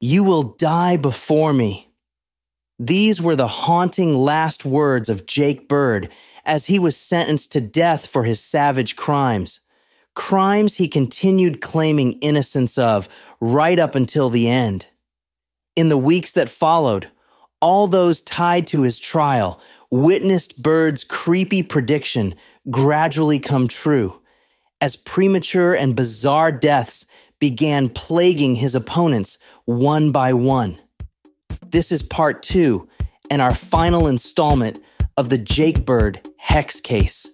You will die before me. These were the haunting last words of Jake Bird as he was sentenced to death for his savage crimes. Crimes he continued claiming innocence of right up until the end. In the weeks that followed, all those tied to his trial witnessed Bird's creepy prediction gradually come true as premature and bizarre deaths began plaguing his opponents one by one. This is part two and our final installment of the Jake Bird Hex case.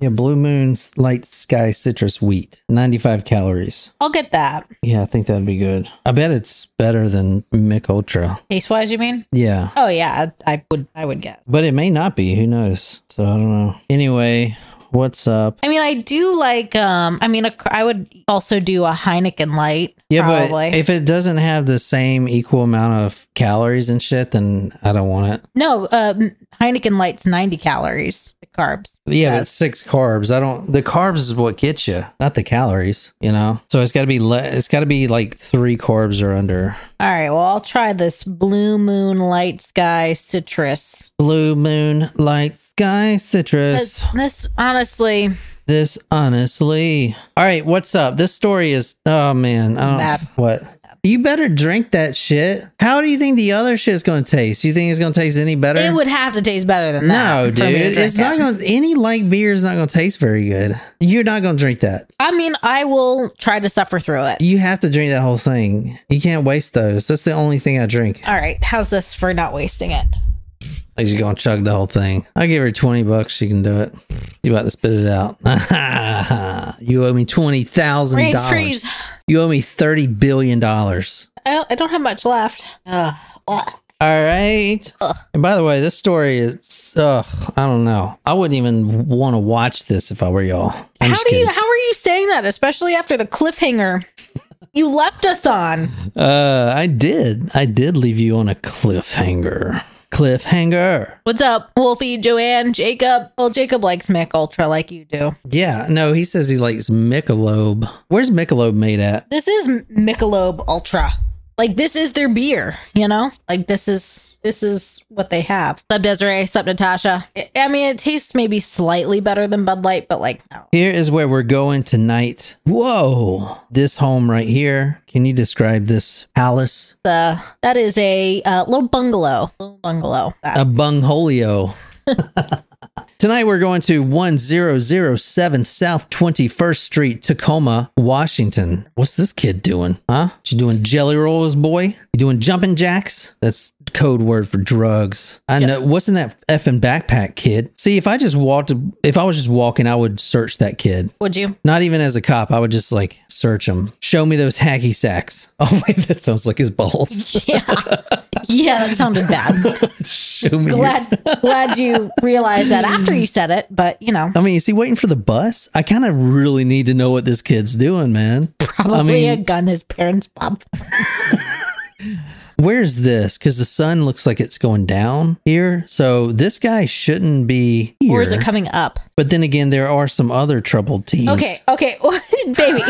Yeah, Blue Moon's Light Sky Citrus Wheat, 95 calories. I'll get that. Yeah, I think that'd be good. I bet it's better than Mich Ultra. Taste wise, you mean? Yeah, Oh yeah, I, I would. I would guess. but it may not be. Who knows? So I don't know. Anyway, what's up? I mean, I do like. Um, I mean, a, I would also do a Heineken Light. Yeah, probably. but if it doesn't have the same equal amount of calories and shit, then I don't want it. no, um, Heineken Light's ninety calories, the carbs. Yeah, six carbs. I don't. The carbs is what gets you, not the calories. You know. So it's got to be. Le- it's got to be like three carbs or under. All right. Well, I'll try this Blue Moon Light Sky Citrus. Blue Moon Light Sky Citrus. This, this honestly, This honestly. All right, what's up? This story is. Oh man, I don't. Bad. What? You better drink that shit. How do you think the other shit's gonna taste? You think it's gonna taste any better? it would have to taste better than that. No, to dude. It's drink not gonna. Any light beer is not gonna taste very good. You're not gonna drink that. I mean, I will try to suffer through it. You have to drink that whole thing. You can't waste those. That's the only thing I drink. All right. How's this for not wasting it? You gonna chug the whole thing. I'll give her twenty bucks. She can do it. You about to spit it out? you owe me twenty thousand dollars. You owe me thirty billion dollars. I, I don't have much left. Ugh. Ugh. All right. And by the way, this story is. Ugh, I don't know. I wouldn't even want to watch this if I were y'all. I'm How do you? How are you saying that? Especially after the cliffhanger you left us on. Uh, I did. I did leave you on a cliffhanger. Cliffhanger. What's up, Wolfie, Joanne, Jacob? Well, Jacob likes Mich Ultra like you do. Yeah. No, he says he likes Michelob. Where's Michelob made at? This is Michelob Ultra. Like this is their beer, you know? Like this is this is what they have. Sub Desiree, sub Natasha. I- I mean, it tastes maybe slightly better than Bud Light, but like no. Here is where we're going tonight. Whoa. This home right here. Can you describe this palace? The that is a uh, little bungalow. Little bungalow. That- A bungholio. Tonight we're going to 1007 South 21st Street, Tacoma, Washington. What's this kid doing? Huh? You doing jelly rolls, boy? You doing jumping jacks? That's code word for drugs. I know. What's in that effing backpack, kid? See, if I just walked, if I was just walking, I would search that kid. Would you? Not even as a cop, I would just like search him. Show me those hacky sacks. Oh wait, that sounds like his balls. Yeah. yeah, that sounded bad. Show me. your- glad glad you realized that after you said it, but you know, I mean, is he waiting for the bus? I kind of really need to know what this kid's doing, man. probably I mean, a gun his parents popped. where's this? Because the sun looks like it's going down here. So this guy shouldn't be here. Or is it coming up? But then again, there are some other troubled teens. Okay, okay, baby.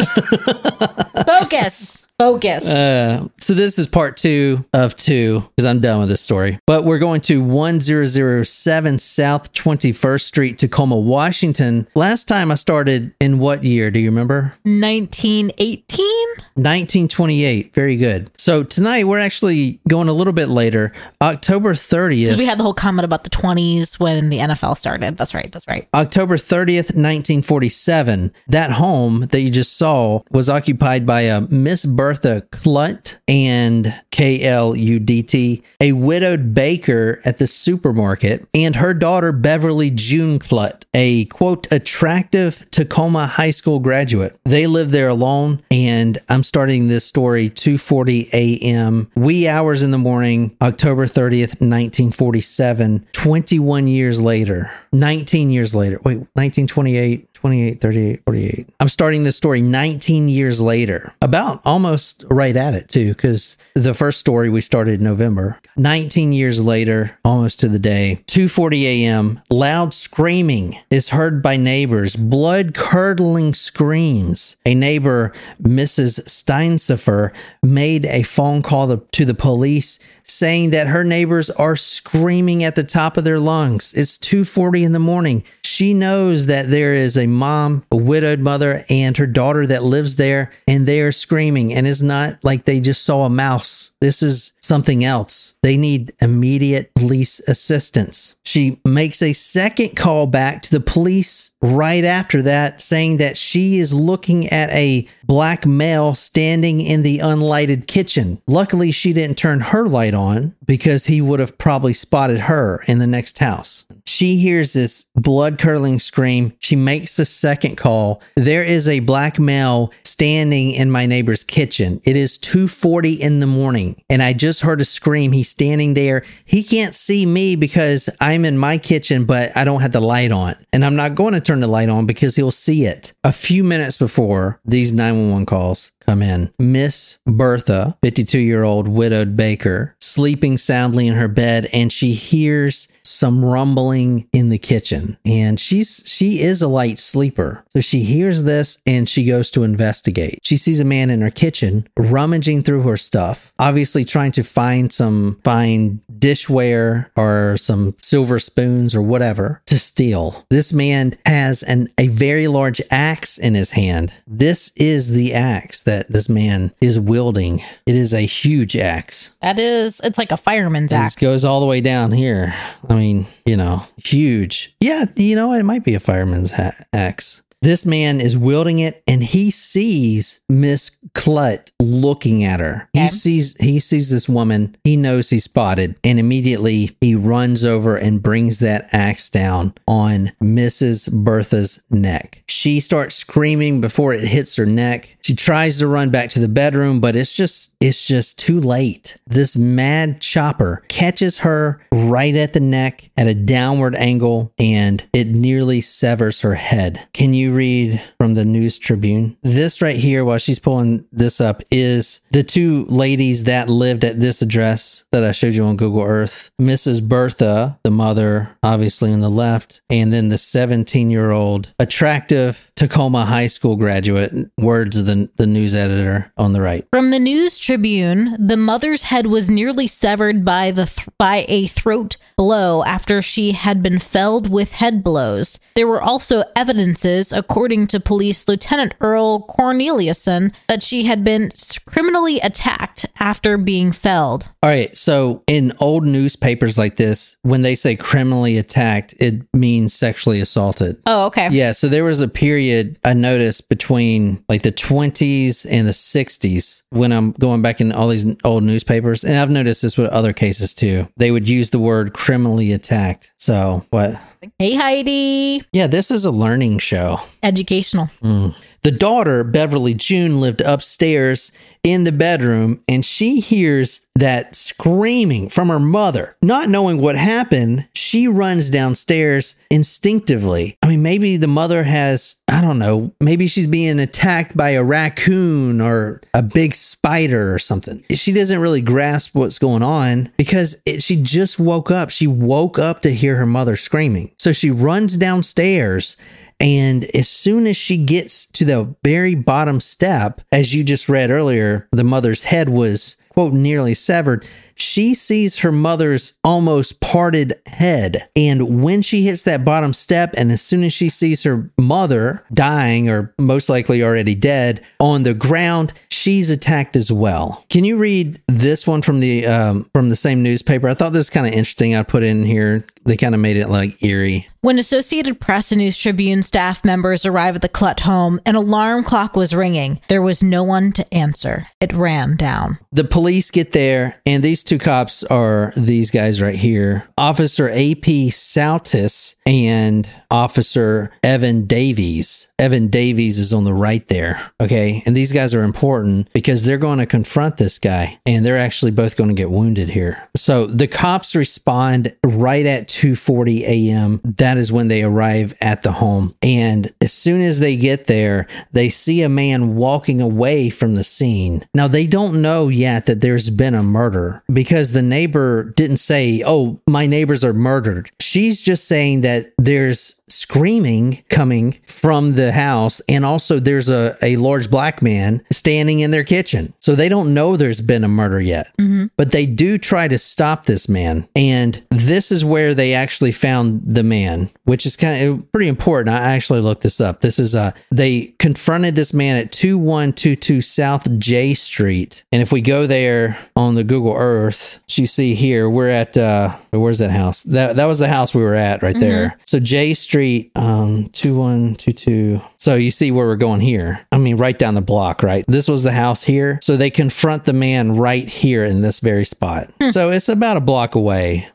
Focus. Focus. Uh, so this is part two of two because I'm done with this story. But we're going to 1007 South 21st Street, Tacoma, Washington. Last time I started in what year? Do you remember? 1918? 1928. Very good. So tonight we're actually going a little bit later, October 30th. Because we had the whole comment about the 20s when the NFL started. That's right. That's right. October 30th, 1947. That home that you just saw was occupied by a Miss Bertha Kludt and K L U D T, a widowed baker at the supermarket, and her daughter Beverly June Kludt, a quote, attractive Tacoma High School graduate. They lived there alone, and I'm starting this story 2:40 a.m. wee hours in the morning, October 30th, 1947, 21 years later. 19 years later. Wait, 1928, 28, 38, 48. I'm starting this story 19 years later, about almost right at it too, because the first story we started in November. 19 years later, almost to the day, 2:40 a.m., loud screaming is heard by neighbors, blood-curdling screams. A neighbor, Mrs. Steinsifer, made a phone call to the police saying that her neighbors are screaming at the top of their lungs. It's 2:40 in the morning. She knows that there is a mom, a widowed mother, and her daughter that lives there, and they are screaming. And it's not like they just saw a mouse. This is something else. They need immediate police assistance. She makes a second call back to the police right after that, saying that she is looking at a black male standing in the unlighted kitchen. Luckily, she didn't turn her light on because he would have probably spotted her in the next house. She hears this blood curdling scream. She makes the second call. There is a black male standing in my neighbor's kitchen. It is 2:40 in the morning and I just heard a scream. He's standing there. He can't see me because I'm in my kitchen, but I don't have the light on. And I'm not going to turn the light on because he'll see it. A few minutes before these 911 calls, come in. Miss Bertha, 52 year old widowed baker, sleeping soundly in her bed, and she hears some rumbling in the kitchen. And she's she is a light sleeper. So she hears this and she goes to investigate. She sees a man in her kitchen rummaging through her stuff obviously trying to find some fine dishware or some silver spoons or whatever to steal. This man has an a very large axe in his hand. This is the axe that this man is wielding. It is a huge axe. That is, it's like a fireman's this axe. goes all the way down here. I mean, you know, huge. Yeah, you know, it might be a fireman's axe. This man is wielding it and he sees Miss Kludt looking at her. He Okay. sees he sees this woman. He knows he's spotted and immediately he runs over and brings that axe down on Mrs. Bertha's neck. She starts screaming before it hits her neck. She tries to run back to the bedroom, but it's just it's just too late. This mad chopper catches her right at the neck at a downward angle and it nearly severs her head. Can you read from the News Tribune? This right here, while she's pulling this up, is the two ladies that lived at this address that I showed you on Google Earth. Mrs. Bertha, the mother, obviously on the left, and then the 17 year old attractive Tacoma High School graduate, words of the, the news editor on the right. From the News Tribune, the mother's head was nearly severed by the th- by a throat blow after she had been felled with head blows. There were also evidences, according to police Lieutenant Earl Corneliuson, that she had been criminally attacked after being felled. All right. So in old newspapers like this, when they say criminally attacked, it means sexually assaulted. Oh, okay. Yeah. So there was a period I noticed between like the 20s and the 60s when I'm going back in all these old newspapers. And I've noticed this with other cases too. They would use the word criminally attacked. So what? Hey, Heidi. Yeah, this is a learning show. Educational. Mm. The daughter, Beverly June, lived upstairs in the bedroom and she hears that screaming from her mother. Not knowing what happened, she runs downstairs instinctively. I mean, maybe the mother has, I don't know, maybe she's being attacked by a raccoon or a big spider or something. She doesn't really grasp what's going on because it, she just woke up. She woke up to hear her mother screaming. So she runs downstairs and as soon as she gets to the very bottom step, as you just read earlier, the mother's head was, quote, nearly severed. She sees her mother's almost parted head. And when she hits that bottom step, and as soon as she sees her mother dying, or most likely already dead, on the ground, she's attacked as well. Can you read this one from the um, from the same newspaper? I thought this was kind of interesting. I put in here. They kind of made it like eerie. When Associated Press and News Tribune staff members arrived at the Kludt home, an alarm clock was ringing. There was no one to answer. It ran down. the police get there and these two cops are these guys right here Officer AP Saltis and Officer Evan Davies. Evan Davies is on the right there. Okay. And these guys are important because they're going to confront this guy and they're actually both going to get wounded here. So the cops respond right at 2:40 a.m. That is when they arrive at the home. And as soon as they get there, they see a man walking away from the scene. Now they don't know yet that there's been a murder because the neighbor didn't say, "Oh, my neighbors are murdered." She's just saying that there's screaming coming from the house and also there's a, a large black man standing in their kitchen so they don't know there's been a murder yet mm-hmm. but they do try to stop this man and this is where they actually found the man which is kind of pretty important. I actually looked this up. This is uh they confronted this man at 2122 south j street. And if we go there on the google earth you see here we're at uh where's that house? That that was the house we were at right there. So j street um 2122 so you see where we're going here. I mean right down the block right? This was the house here. So they confront the man right here in this very spot. So it's about a block away.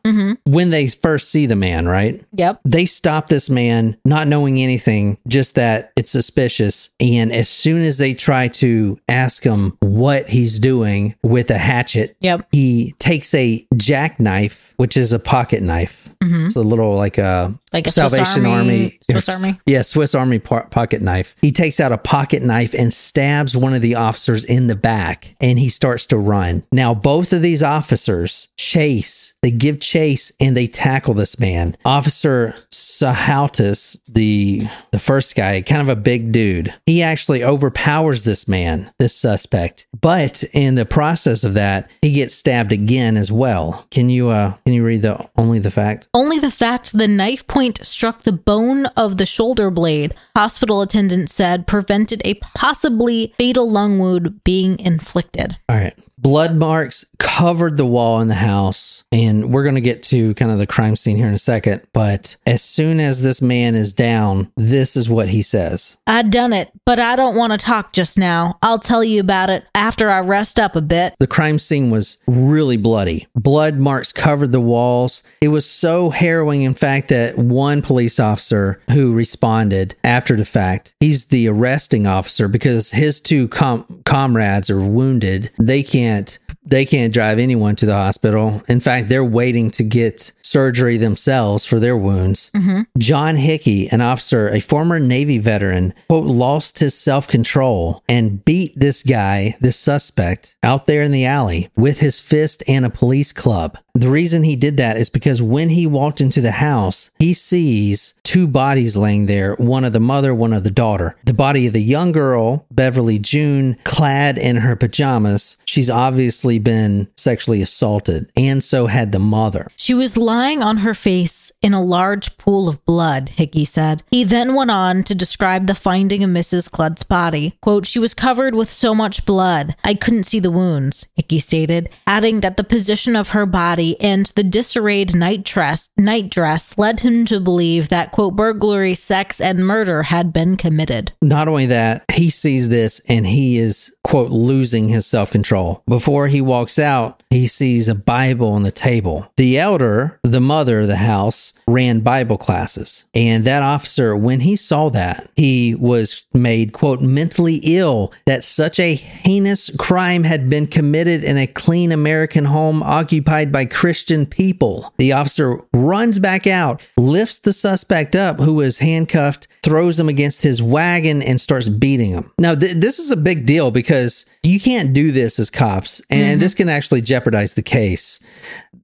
When they first see the man right? Yep. they stop this man not knowing anything just that it's suspicious. And as soon as they try to ask him what he's doing with a hatchet Yep. he takes a jackknife which is a pocket knife. Mm-hmm. It's a little like a Like a Swiss salvation Army- army. Swiss Army? yeah swiss army po- pocket knife. He takes out a pocket knife and stabs one of the officers in the back and he starts to run. Now both of these officers chase they give chase and they tackle this man. Officer Saltis the the first guy kind of a big dude. He actually overpowers this man this suspect. But in the process of that he gets stabbed again as well. Can you uh can you read the only the fact? Only the fact the knife point struck the bone of the shoulder blade, hospital attendant said, prevented a possibly fatal lung wound being inflicted. All right. Blood marks covered the wall in the house. And we're going to get to kind of the crime scene here in a second. But as soon as this man is down, this is what he says. I done it, but I don't want to talk just now. I'll tell you about it after I rest up a bit. The crime scene was really bloody. Blood marks covered the walls. It was so harrowing, in fact, that one police officer who responded after the fact, he's the arresting officer because his two com- comrades are wounded. They can't they can't drive anyone to the hospital. In fact, they're waiting to get surgery themselves for their wounds. Mm-hmm. John Hickey, an officer, a former Navy veteran, quote, lost his self control and beat this guy, this suspect, out there in the alley with his fist and a police club. The reason he did that is because when he walked into the house, he sees two bodies laying there one of the mother, one of the daughter. The body of the young girl, Beverly June, clad in her pajamas. She's obviously been sexually assaulted, and so had the mother. She was lying on her face in a large pool of blood, Hickey said. He then went on to describe the finding of Mrs. Kludt's body. Quote, She was covered with so much blood, I couldn't see the wounds, Hickey stated, adding that the position of her body and the disarrayed night dress, night dress led him to believe that, quote, burglary, sex, and murder had been committed. Not only that, he sees this and he is, quote, losing his self control. Before he walks out, he sees a Bible on the table. The elder, the mother of the house, ran Bible classes. And that officer, when he saw that, he was made, quote, mentally ill that such a heinous crime had been committed in a clean American home occupied by Christian people. The officer runs back out, lifts the suspect up, who is handcuffed, throws him against his wagon, and starts beating him. Now, th- this is a big deal because you can't do this as cops, and mm-hmm. this can actually jeopardize the case.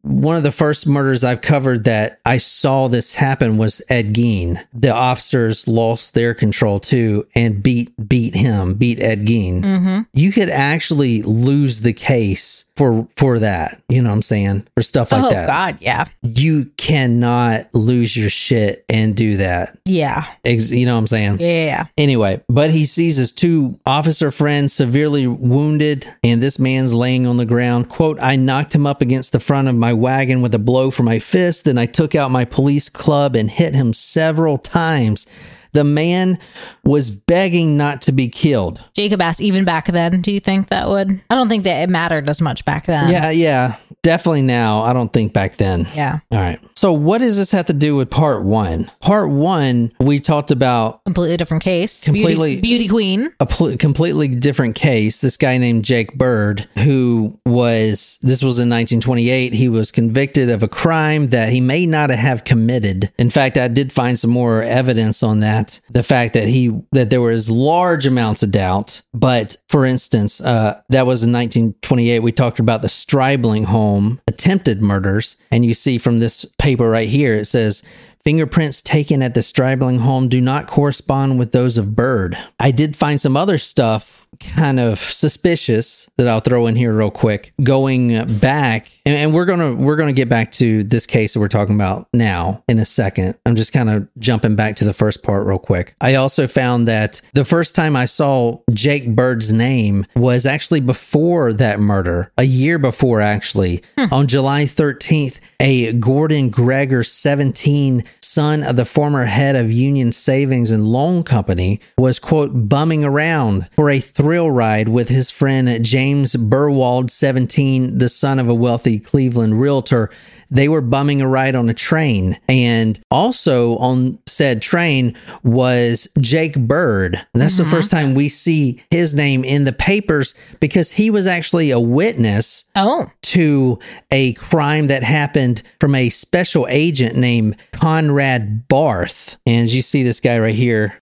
One of the first murders I've covered that I saw this happen was Ed Gein. The officers lost their control too and beat beat him, beat Ed Gein. Mm-hmm. You could actually lose the case for for that. You know what I'm saying? For stuff like that. oh, that. God, yeah. You cannot lose your shit and do that. Yeah. Ex- you know what I'm saying? Yeah. Anyway, but he sees his two officer friends severely wounded, and this man's laying on the ground. Quote, I knocked him up against the front of my wagon with a blow from my fist. Then I took out my police club and hit him several times. The man was begging not to be killed. Jacob asked, even back then, do you think that would? I don't think that it mattered as much back then. Yeah, yeah. Definitely now. I don't think back then. Yeah. All right. So, what does this have to do with part one? Part one, we talked about Completely different case. Completely- Beauty, beauty queen. a pl- completely different case. This guy named Jake Bird, who was, this was in 1928, he was convicted of a crime that he may not have committed. In fact, I did find some more evidence on that. The fact that he, that there was large amounts of doubt. But for instance, uh, that was in 1928. We talked about the Stribling home attempted murders. And you see from this paper right here, it says, Fingerprints taken at the Stribling home do not correspond with those of Bird. I did find some other stuff kind of suspicious that I'll throw in here real quick. Going back, and, and we're gonna we're gonna get back to this case that we're talking about now in a second. I'm just kind of jumping back to the first part real quick. I also found that the first time I saw Jake Bird's name was actually before that murder, a year before actually, hmm. on July 13th. A Gordon Gregor, 17, son of the former head of Union Savings and Loan Company, was, quote, bumming around for a thrill ride with his friend James Burwald, 17, the son of a wealthy Cleveland realtor. They were bumming a ride on a train. And also on said train was Jake Bird. And that's the mm-hmm. first time we see his name in the papers because he was actually a witness Oh. to a crime that happened from a special agent named Conrad Barth. And you see this guy right here,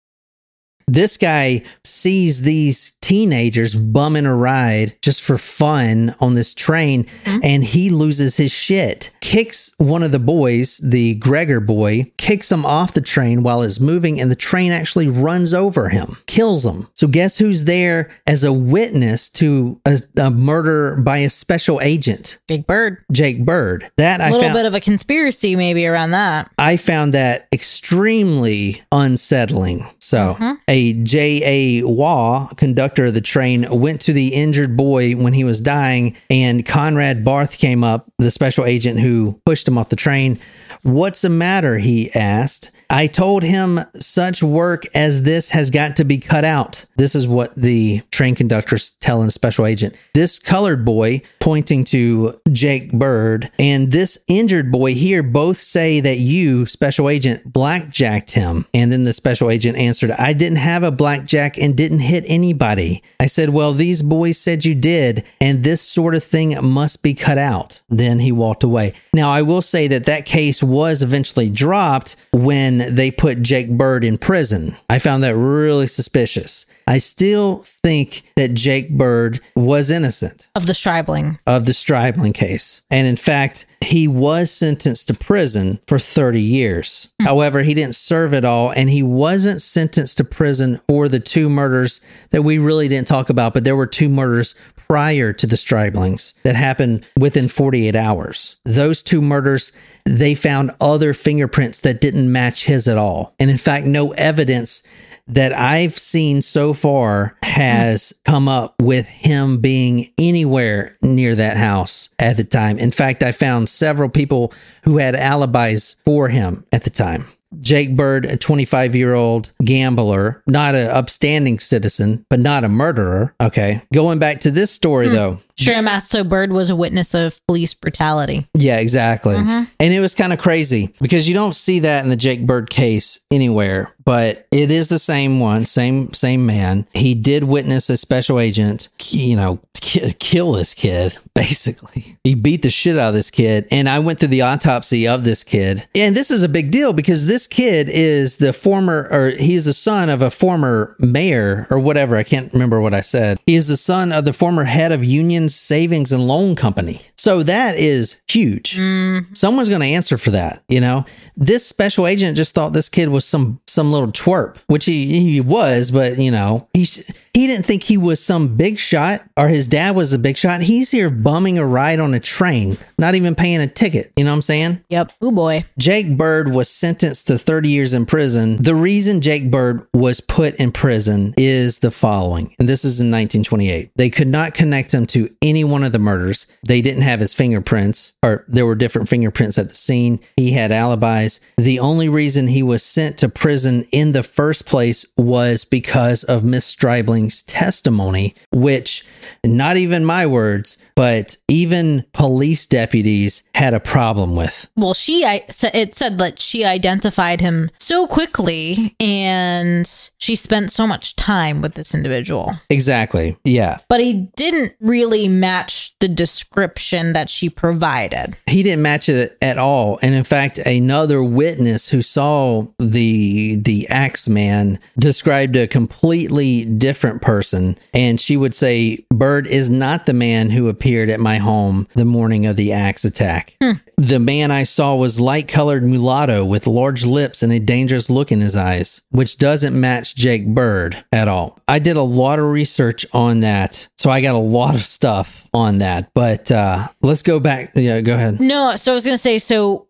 this guy sees these teenagers bumming a ride just for fun on this train mm-hmm. and he loses his shit. Kicks one of the boys, the Gregor boy, kicks him off the train while it's moving and the train actually runs over him, kills him. So guess who's there as a witness to a, a murder by a special agent? Jake Bird. Jake Bird. That A I little found bit of a conspiracy maybe around that. I found that extremely unsettling. So, mm-hmm. a J.A. Waugh, conductor of the train, went to the injured boy when he was dying, and Conrad Barth came up, the special agent who pushed him off the train. What's the matter? He asked. I told him such work as this has got to be cut out. This is what the train conductor's telling special agent. This colored boy, pointing to Jake Bird, and this injured boy here both say that you, special agent, blackjacked him. And then the special agent answered, I didn't have a blackjack and didn't hit anybody. I said, Well, these boys said you did, and this sort of thing must be cut out. Then he walked away. Now, I will say that that case was eventually dropped when they put Jake Bird in prison. I found that really suspicious. I still think that Jake Bird was innocent Of the Stribling. of the Stribling case. And in fact, he was sentenced to prison for 30 years. Hmm. However, he didn't serve it all, and he wasn't sentenced to prison for the two murders that we really didn't talk about, but there were two murders prior to the Striblings that happened within 48 hours. Those two murders, they found other fingerprints that didn't match his at all. And in fact, no evidence that I've seen so far has come up with him being anywhere near that house at the time. In fact, I found several people who had alibis for him at the time. Jake Bird, a 25 year old gambler, not an upstanding citizen, but not a murderer. Okay. Going back to this story, hmm. though. Sure, I'm. So Bird was a witness of police brutality. Yeah, exactly. Mm-hmm. And it was kind of crazy because you don't see that in the Jake Bird case anywhere, but it is the same one, same same man. He did witness a special agent, you know, ki- kill this kid basically. He beat the shit out of this kid, and I went through the autopsy of this kid. And this is a big deal because this kid is the former or he's the son of a former mayor or whatever, I can't remember what I said. He is the son of the former head of Union Savings and Loan Company. So that is huge. Mm-hmm. Someone's going to answer for that, you know. This special agent just thought this kid was some some little twerp, which he he was, but you know, he he didn't think he was some big shot or his dad was a big shot. He's here bumming a ride on a train, not even paying a ticket. You know what I'm saying? Yep. Oh boy. Jake Bird was sentenced to 30 years in prison. The reason Jake Bird was put in prison is the following, and this is in 1928. They could not connect him to any one of the murders. They didn't have his fingerprints, or there were different fingerprints at the scene. He had alibis. The only reason he was sent to prison prison in the first place was because of Miss Stribling's testimony, which not even my words, but even police deputies had a problem with. Well, she I it said that she identified him so quickly and she spent so much time with this individual. Exactly. Yeah. But he didn't really match the description that she provided. He didn't match it at all. And in fact, another witness who saw the the axe man described a completely different person and she would say Bird is not the man who appeared at my home the morning of the axe attack. Hmm. The man I saw was light colored mulatto with large lips and a dangerous look in his eyes, which doesn't match Jake Bird at all. I did a lot of research on that, so I got a lot of stuff on that. But uh, let's go back. Yeah, go ahead. No, so I was going to say, so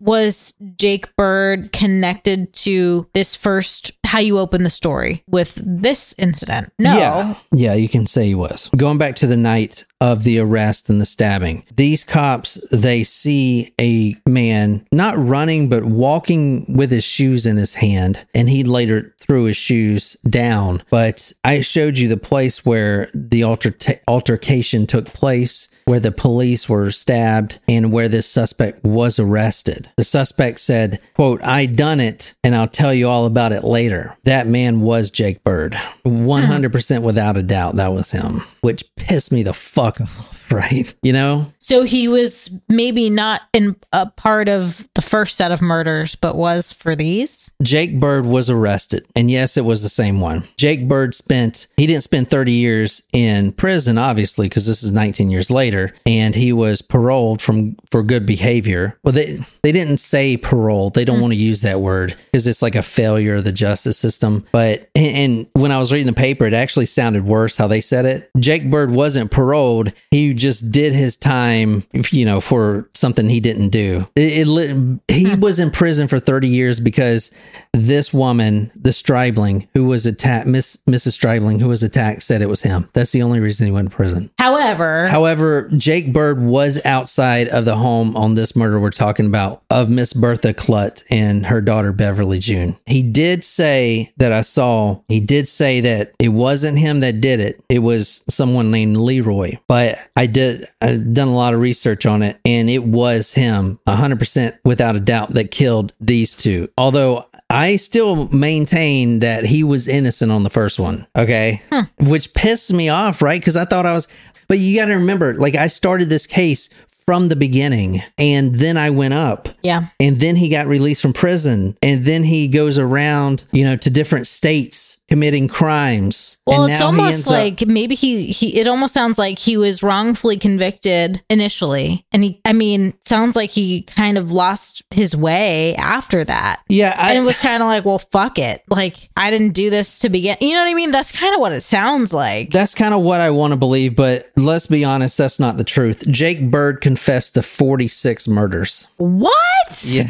was Jake Bird connected to this first, how you open the story with this incident? No. Yeah, yeah you can say he was. Going back to the night of the arrest and the stabbing, these cops, they see a man not running, but walking with his shoes in his hand. And he later threw his shoes down. But I showed you the place where the alter- altercation took place where the police were stabbed and where this suspect was arrested. The suspect said, quote, I done it and I'll tell you all about it later. That man was Jake Bird. Hmm. 100% without a doubt that was him, which pissed me the fuck off. Right. You know? So he was maybe not in a part of the first set of murders, but was for these? Jake Bird was arrested. And yes, it was the same one. Jake Bird spent, he didn't spend 30 years in prison, obviously, because this is 19 years later. And he was paroled from for good behavior. Well, they, they didn't say parole. They don't mm. want to use that word because it's like a failure of the justice system. But, and, and when I was reading the paper, it actually sounded worse how they said it. Jake Bird wasn't paroled. He just did his time, you know, for something he didn't do. It, it he was in prison for 30 years because this woman, the Stribling, who was attacked, Miss Mrs. Stribling, who was attacked, said it was him. That's the only reason he went to prison. However, however, Jake Bird was outside of the home on this murder we're talking about of Miss Bertha Kludt and her daughter Beverly June. He did say that I saw. He did say that it wasn't him that did it. It was someone named Leroy. But I did. I done a lot of research on it, and it was him, hundred percent without a doubt, that killed these two. Although I still maintain that he was innocent on the first one. Okay. Huh. Which pissed me off, right? Because I thought I was, but you got to remember, like, I started this case from the beginning and then I went up. Yeah. And then he got released from prison and then he goes around, you know, to different states committing crimes. Well, it's almost like up- maybe he he it almost sounds like he was wrongfully convicted initially. And he I mean, sounds like he kind of lost his way after that. Yeah. I, and it was kind of like, well, fuck it. Like I didn't do this to begin. You know what I mean? That's kind of what it sounds like. That's kind of what I want to believe, but let's be honest, that's not the truth. Jake Bird confessed to 46 murders. What? Yeah.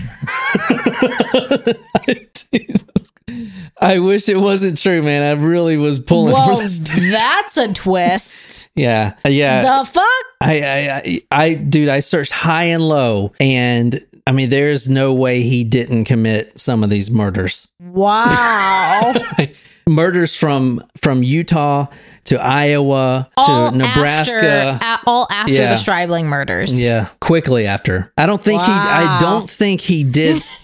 I wish it wasn't true, man. I really was pulling Whoa, for this. That's a twist. yeah, uh, yeah. The fuck? I, I, I, I, dude, I searched high and low, and I mean, there's no way he didn't commit some of these murders. Wow. murders from from Utah to Iowa all to Nebraska. After, all after yeah. the Stribling murders. Yeah, quickly after. I don't think wow. he. I don't think he did.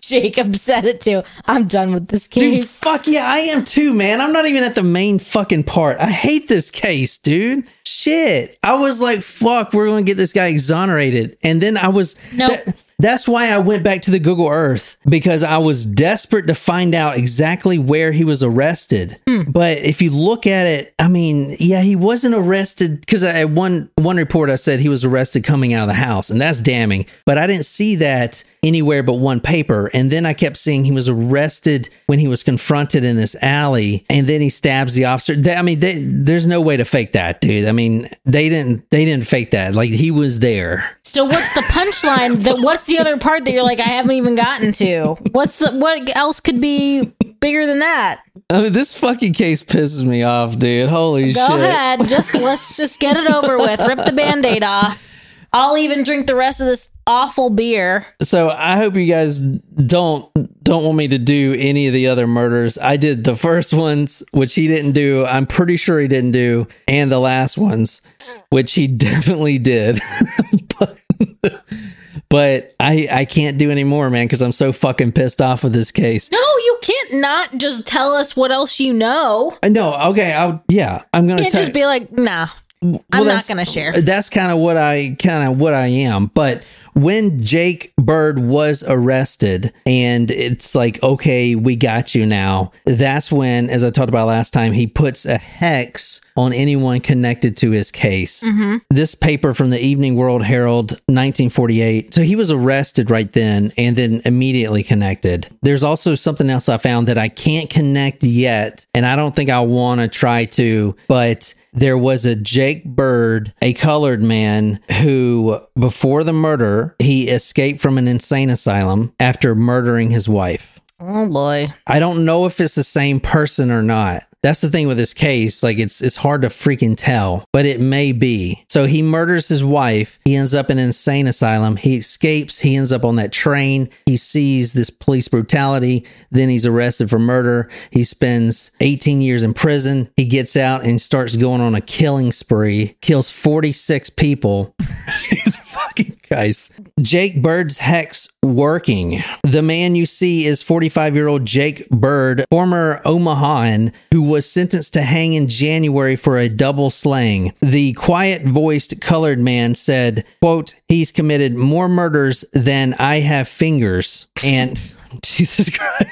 Jacob said it too. I'm done with this case. Dude, fuck yeah, I am too, man. I'm not even at the main fucking part. I hate this case, dude. Shit. I was like, fuck, we're going to get this guy exonerated. And then I was. No. Nope. That's why I went back to the Google Earth because I was desperate to find out exactly where he was arrested. Hmm. But if you look at it, I mean, yeah, he wasn't arrested because at one one report I said he was arrested coming out of the house, and that's damning. But I didn't see that anywhere but one paper. And then I kept seeing he was arrested when he was confronted in this alley, and then he stabs the officer. They, I mean, they, there's no way to fake that, dude. I mean, they didn't they didn't fake that. Like he was there. So what's the punchline? that what's the other part that you're like I haven't even gotten to? What's the, what else could be bigger than that? I mean, this fucking case pisses me off, dude. Holy Go shit! Go ahead, just let's just get it over with. Rip the band-aid off. I'll even drink the rest of this awful beer. So I hope you guys don't don't want me to do any of the other murders. I did the first ones, which he didn't do. I'm pretty sure he didn't do, and the last ones, which he definitely did. but, I I can't do any more, man, because I'm so fucking pissed off with this case. No, you can't not just tell us what else you know. I know. Okay, I'll yeah. I'm gonna You can't just be like, nah. Well, I'm not gonna share. That's kind of what I kind of what I am. But when Jake Bird was arrested and it's like, okay, we got you now. That's when, as I talked about last time, he puts a hex on anyone connected to his case. Mm-hmm. This paper from the Evening World Herald, 1948. So he was arrested right then and then immediately connected. There's also something else I found that I can't connect yet, and I don't think I want to try to, but there was a Jake Bird, a colored man who, before the murder, he escaped from an insane asylum after murdering his wife. Oh boy. I don't know if it's the same person or not. That's the thing with this case. Like it's it's hard to freaking tell, but it may be. So he murders his wife. He ends up in an insane asylum. He escapes. He ends up on that train. He sees this police brutality. Then he's arrested for murder. He spends 18 years in prison. He gets out and starts going on a killing spree. Kills 46 people. Christ. Jake Bird's hex working. The man you see is 45 year old Jake Bird, former Omahaan, who was sentenced to hang in January for a double slaying. The quiet voiced colored man said, quote, he's committed more murders than I have fingers. And Jesus Christ.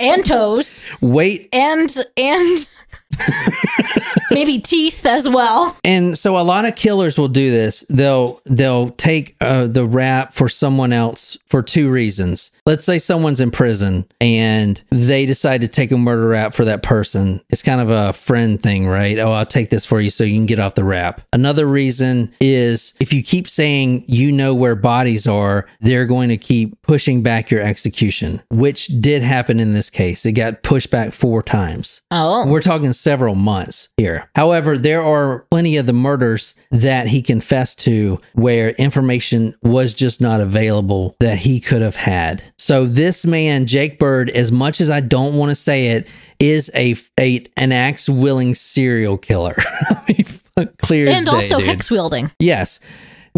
And toes. Wait And and maybe teeth as well. And so a lot of killers will do this. They'll they'll take uh, the rap for someone else for two reasons. Let's say someone's in prison and they decide to take a murder rap for that person. It's kind of a friend thing, right? Oh, I'll take this for you so you can get off the rap. Another reason is if you keep saying you know where bodies are, they're going to keep pushing back your execution, which did happen in this case. It got pushed back four times. Oh. We're talking several months here. However, there are plenty of the murders that he confessed to where information was just not available that he could have had. So this man, Jake Bird, as much as I don't want to say it, is a, a an axe willing serial killer. I mean, clear And also hex wielding. Yes.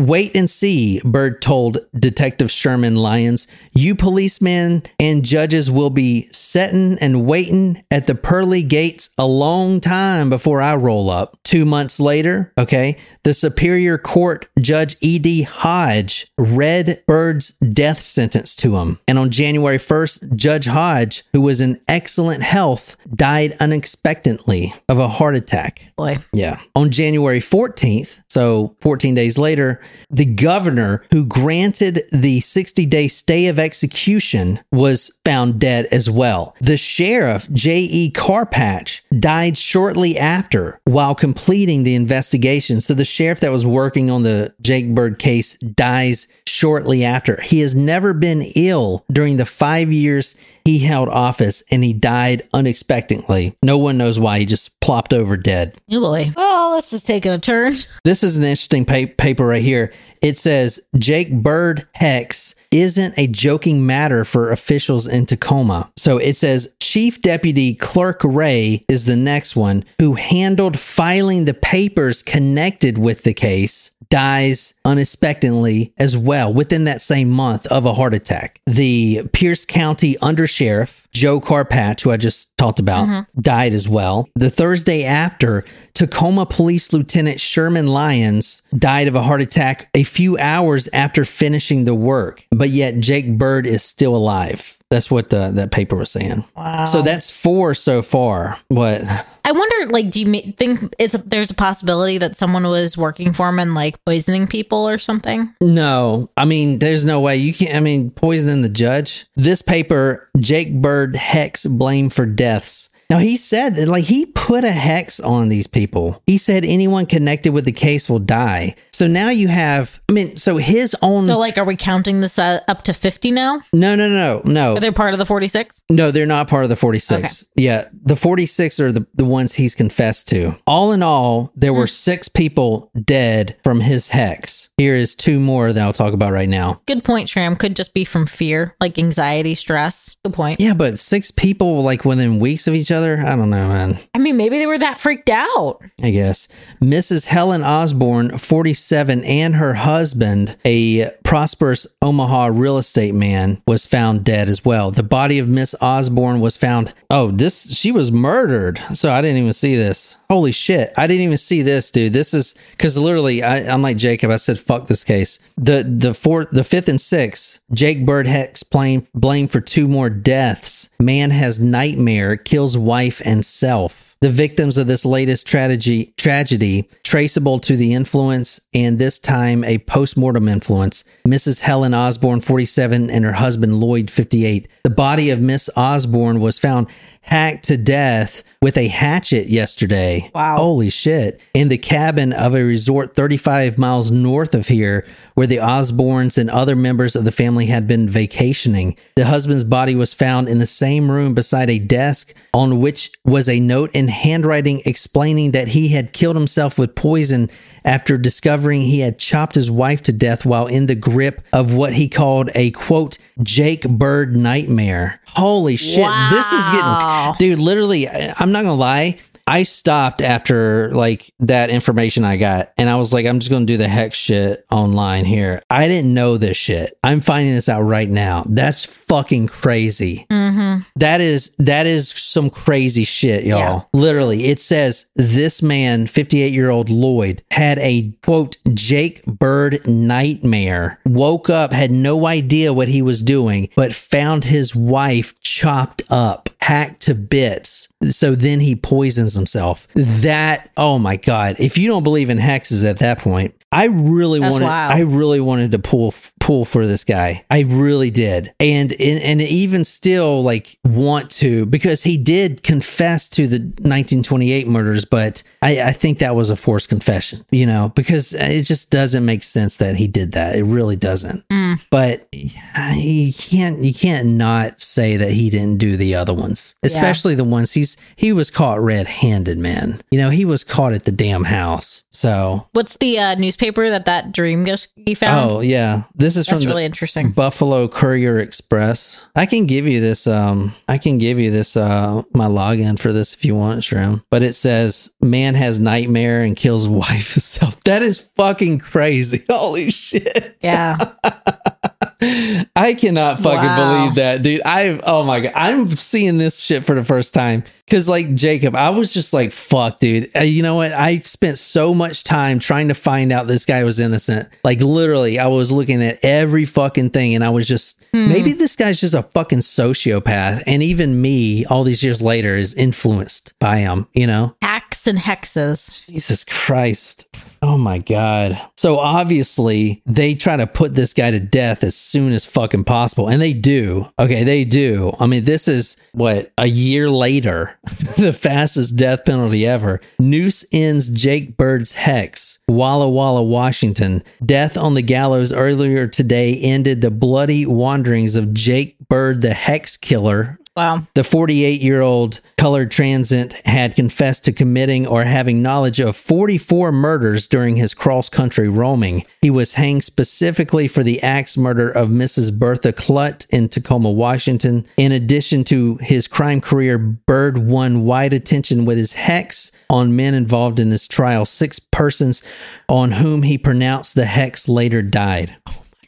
Wait and see, Bird told Detective Sherman Lyons. You policemen and judges will be setting and waiting at the pearly gates a long time before I roll up. Two months later, okay, the Superior Court Judge E.D. Hodge read Bird's death sentence to him. And on January 1st, Judge Hodge, who was in excellent health, died unexpectedly of a heart attack. Boy. Yeah. On January 14th, so 14 days later, the governor who granted the 60 day stay of execution was found dead as well. The sheriff, J.E. Carpatch, died shortly after while completing the investigation. So the sheriff that was working on the Jake Bird case dies shortly after. He has never been ill during the five years he held office and he died unexpectedly. No one knows why. He just plopped over dead. Oh boy. Oh, this is taking a turn. This is an interesting pa- paper right here. It says Jake Bird Hex isn't a joking matter for officials in Tacoma. So it says Chief Deputy Clerk Ray is the next one who handled filing the papers connected with the case dies unexpectedly as well within that same month of a heart attack. The Pierce County Undersheriff, Joe Carpatch, who I just talked about, mm-hmm. died as well. The Thursday after, Tacoma Police Lieutenant Sherman Lyons died of a heart attack a few hours after finishing the work, but yet Jake Bird is still alive. That's what the, that paper was saying. Wow. So that's four so far. What? I wonder, like, do you think it's there's a possibility that someone was working for him and like poisoning people or something? No, I mean, there's no way you can't. I mean, poisoning the judge. This paper, Jake Bird hex blame for deaths. Now he said that, like, he put a hex on these people. He said anyone connected with the case will die. So now you have, I mean, so his own. So, like, are we counting this uh, up to 50 now? no, no, no, no. Are they part of the 46? No, they're not part of the 46. Yeah, the 46 are the, the ones he's confessed to. All in all, there were six people dead from his hex. Here is two more that I'll talk about right now. Good point, Shram. Could just be from fear, like anxiety, stress. Good point. Yeah, but six people like within weeks of each other? I don't know, man. I mean, maybe they were that freaked out. I guess. Mrs. Helen Osborne, 47, and her husband, a prosperous Omaha real estate man, was found dead as well. The body of Miss Osborne was found. Oh, this, she was murdered. So I didn't even see this. Holy shit. I didn't even see this, dude. This is because literally, I, I'm like Jacob. I said, fuck this case. The, the fourth, the fifth and sixth, Jake Bird Hex blame, blame for two more deaths. Man has nightmare, kills wife and self. The victims of this latest tragedy tragedy traceable to the influence and this time a post-mortem influence. Mrs helen osborne 47 and her husband lloyd 58 the body of miss osborne was found hacked to death with a hatchet yesterday Wow. holy shit in the cabin of a resort 35 miles north of here where the osbornes and other members of the family had been vacationing the husband's body was found in the same room beside a desk on which was a note in handwriting explaining that he had killed himself with poison after discovering he had chopped his wife to death while in the grip of what he called a quote Jake Bird nightmare. Holy shit. This is getting dude, literally I'm not going to lie. I stopped after like that information I got and I was like, I'm just going to do the hex shit online here. I didn't know this shit. I'm finding this out right now. That's fucking crazy. Mm-hmm. That is that is some crazy shit, y'all. Yeah. Literally, it says this man, 58 year old Lloyd, had a quote Jake Bird nightmare. Woke up, had no idea what he was doing, but found his wife chopped up, hacked to bits. So then he poisons himself. That oh my god! If you don't believe in hexes at that point, I really That's wanted. wild. I really wanted to pull pull for this guy. I really did, and and, and even still like want to because he did confess to the 1928 murders, but I, I think that was a forced confession. You know, because it just doesn't make sense that he did that. It really doesn't. Mm. But you can't you can't not say that he didn't do the other ones, especially the ones he's he was caught red handed, man. You know, he was caught at the damn house. So What's the uh, newspaper that that dream he found? Oh yeah, this is That's from really the interesting. Buffalo Courier Express. I can give you this. Um, I can give you this. Uh, my login for this if you want, Shrim. But it says man has nightmare and kills wife himself. That is fucking crazy. Holy shit! Yeah. I cannot fucking Wow. believe that, dude. I oh my god, I'm seeing this shit for the first time because like Jacob, I was just like, fuck, dude. Uh, you know what? I spent so much time trying to find out this guy was innocent. Like literally, I was looking at every fucking thing, and I was just maybe this guy's just a fucking sociopath, and even me, all these years later, is influenced by him. You know? Hacks and hexes. Jesus Christ. Oh my God. So obviously, they try to put this guy to death as soon as fucking possible. And they do. Okay, they do. I mean, this is what, a year later, the fastest death penalty ever. Noose ends Jake Bird's hex. Walla Walla, Washington. Death on the gallows earlier today ended the bloody wanderings of Jake Bird, the hex killer, Wow. the 48 year old colored transit had confessed to committing or having knowledge of 44 murders during his cross country roaming. He was hanged specifically for the axe murder of Mrs. Bertha Kludt in Tacoma, Washington. In addition to his crime career, Bird won wide attention with his hex on men involved in this trial. Six persons on whom he pronounced the hex later died.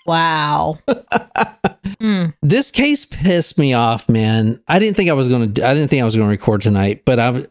Wow. Mm. This case pissed me off, man. I didn't think I was going to. I didn't think I was going to record tonight, but I,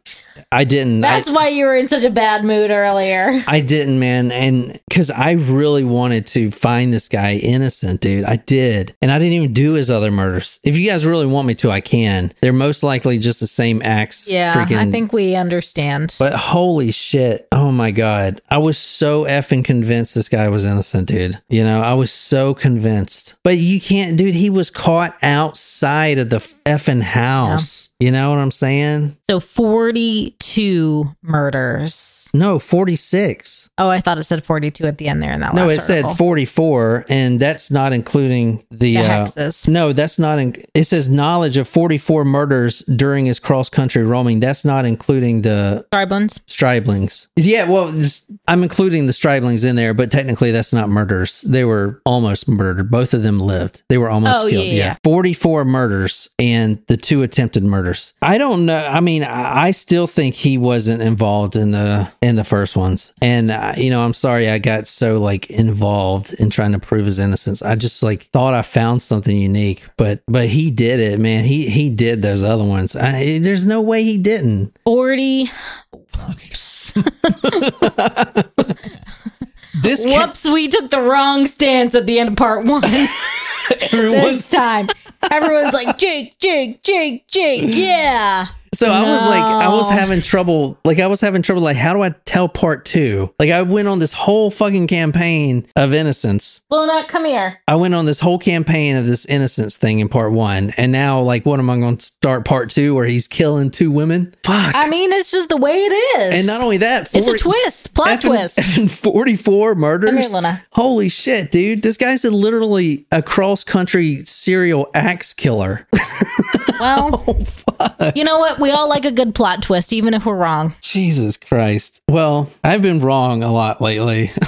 I didn't. That's I, why you were in such a bad mood earlier. I didn't, man, and because I really wanted to find this guy innocent, dude. I did, and I didn't even do his other murders. If you guys really want me to, I can. They're most likely just the same acts. Yeah, freaking, I think we understand. But holy shit. Oh my God. I was so effing convinced this guy was innocent, dude. You know, I was so convinced. But you can't dude, he was caught outside of the effing house. You know what I'm saying? So 42 murders. No, 46. Oh, I thought it said 42 at the end there in that No, it said 44, and that's not including the. The uh, hexes. no, that's not. In, it says knowledge of 44 murders during his cross country roaming. That's not including the Striblins. Striblings. Yeah, well, this, I'm including the Striblings in there, but technically that's not murders. They were almost murdered. Both of them lived. They were almost Oh, killed. yeah, yeah. 44 murders and the two attempted murders. I don't know. I mean, I still think he wasn't involved in the in the first ones. And uh, you know, I'm sorry I got so like involved in trying to prove his innocence. I just like thought I found something unique, but but he did it, man. He he did those other ones. I, there's no way he didn't. 40. This Whoops, we took the wrong stance at the end of part one everyone's this time. Everyone's like, Jake, Jake, Jake, Jake, yeah. So I was like, I was having trouble. Like, I was having trouble. Like, how do I tell part two? Like, I went on this whole fucking campaign of innocence. Luna, come here. I went on this whole campaign of this innocence thing in part one, and now, like, what am I going to start part two where he's killing two women? Fuck. I mean, it's just the way it is. and not only that, it's a twist, plot effing- twist. effing 44 murders. Here. Holy shit, dude. This guy's a, literally a cross country serial axe killer. Well, Oh, you know what? We all like a good plot twist, even if we're wrong. Jesus Christ. Well, I've been wrong a lot lately.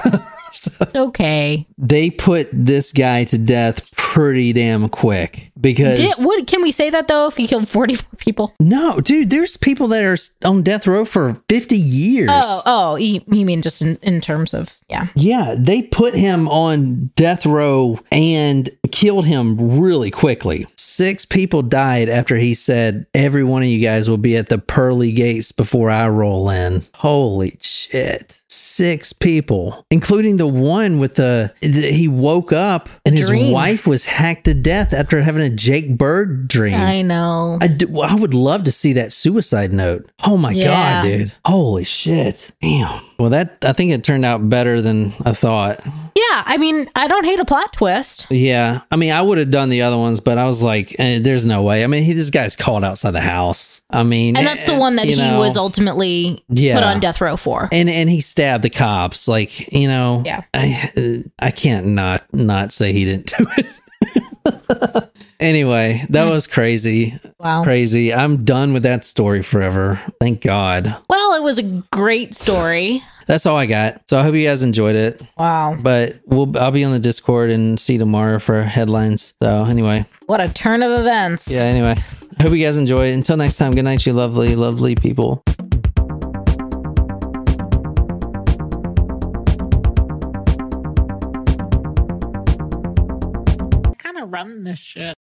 It's okay. they put this guy to death pretty damn quick because Did, what, can we say that though? If he killed 44 people? no, dude, there's people that are on death row for 50 years. Oh, oh, you, you mean just in, in terms of, yeah. Yeah, they put him on death row and killed him really quickly. Six people died after he said, Every one of you guys will be at the pearly gates before I roll in. Holy shit. Six people, including the one with the. He woke up and his Dream. wife was hacked to death after having a Jake Bird dream. I know. I, do, I would love to see that suicide note. Oh my Yeah. god, dude! Holy shit! Damn. Well, that I think it turned out better than I thought. Yeah, I mean, I don't hate a plot twist. Yeah, I mean, I would have done the other ones, but I was like, eh, "There's no way." I mean, he, this guy's called outside the house. I mean, And that's the eh, one that he know, was ultimately Yeah. put on death row for. and and he stabbed the cops. Like you know, Yeah. I I can't not not say he didn't do it. anyway, that was crazy, Wow. crazy. I'm done with that story forever. Thank God. Well, it was a great story. That's all I got. So I hope you guys enjoyed it. Wow. But we'll I'll be on the Discord and see you tomorrow for headlines. So anyway, What a turn of events. yeah. Anyway, I hope you guys enjoy it. Until next time, good night, you lovely, lovely people. Run this shit.